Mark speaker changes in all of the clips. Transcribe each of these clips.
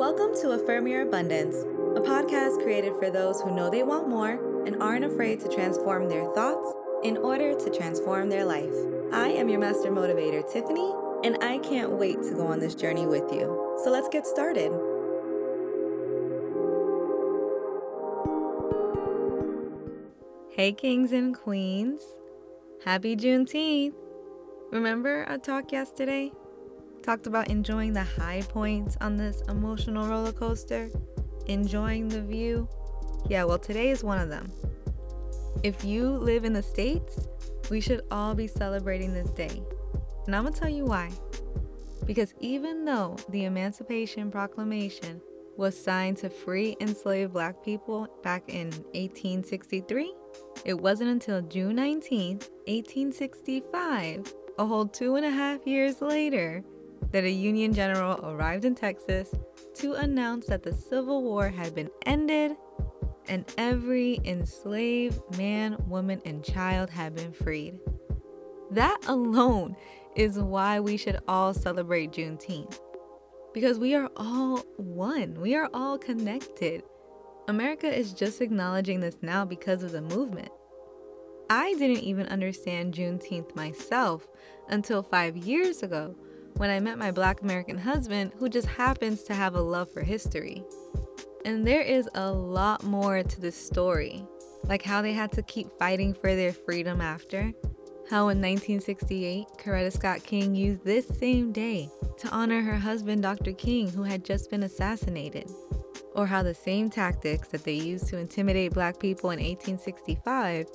Speaker 1: Welcome to Affirm Your Abundance, a podcast created for those who know they want more and aren't afraid to transform their thoughts in order to transform their life. I am your master motivator, Tiffany, and I can't wait to go on this journey with you. So let's get started. Hey, kings and queens. Happy Juneteenth. Remember our talk yesterday? Talked about enjoying the high points on this emotional roller coaster, enjoying the view. Yeah, well, today is one of them. If you live in the States, we should all be celebrating this day. And I'm gonna tell you why. Because even though the Emancipation Proclamation was signed to free enslaved black people back in 1863, it wasn't until June 19, 1865, a whole two and a half years later, that a Union general arrived in Texas to announce that the Civil War had been ended and every enslaved man, woman, and child had been freed. That alone is why we should all celebrate Juneteenth. Because we are all one, we are all connected. America is just acknowledging this now because of the movement. I didn't even understand Juneteenth myself until five years ago when I met my black American husband who just happens to have a love for history. And there is a lot more to this story, like how they had to keep fighting for their freedom after, how in 1968, Coretta Scott King used this same day to honor her husband, Dr. King, who had just been assassinated, or how the same tactics that they used to intimidate black people in 1865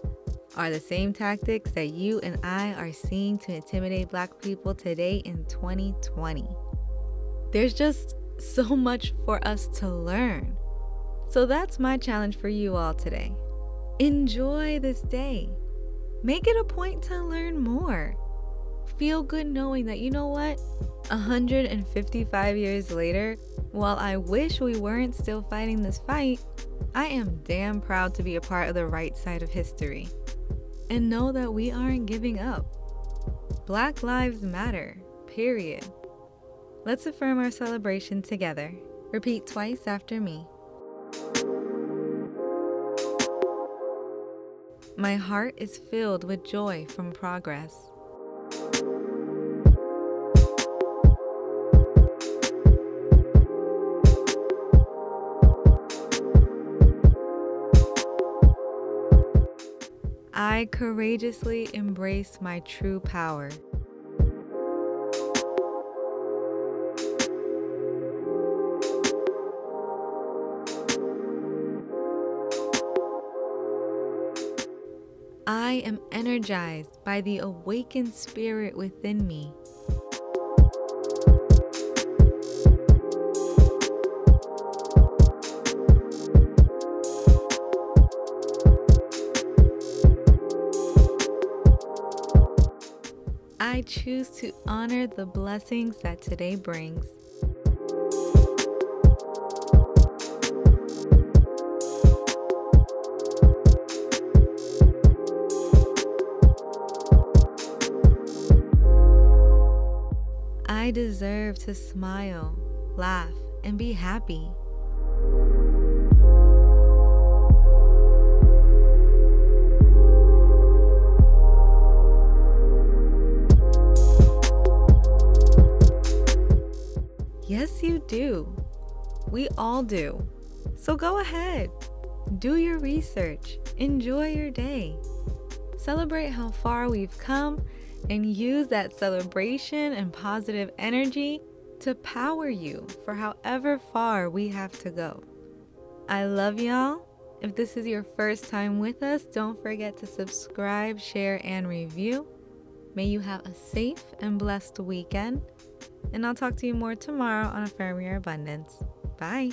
Speaker 1: are the same tactics that you and I are seeing to intimidate black people today in 2020. There's just so much for us to learn. So that's my challenge for you all today. Enjoy this day. Make it a point to learn more. Feel good knowing that you know what? 155 years later, while I wish we weren't still fighting this fight, I am damn proud to be a part of the right side of history. And know that we aren't giving up. Black Lives Matter, period. Let's affirm our celebration together. Repeat twice after me. My heart is filled with joy from progress. I courageously embrace my true power. I am energized by the awakened spirit within me. I choose to honor the blessings that today brings. I deserve to smile, laugh, and be happy. Yes, you do. We all do. So go ahead. Do your research. Enjoy your day. Celebrate how far we've come and use that celebration and positive energy to power you for however far we have to go. I love y'all. If this is your first time with us, don't forget to subscribe, share, and review. May you have a safe and blessed weekend. And I'll talk to you more tomorrow on Affirm Your Abundance. Bye.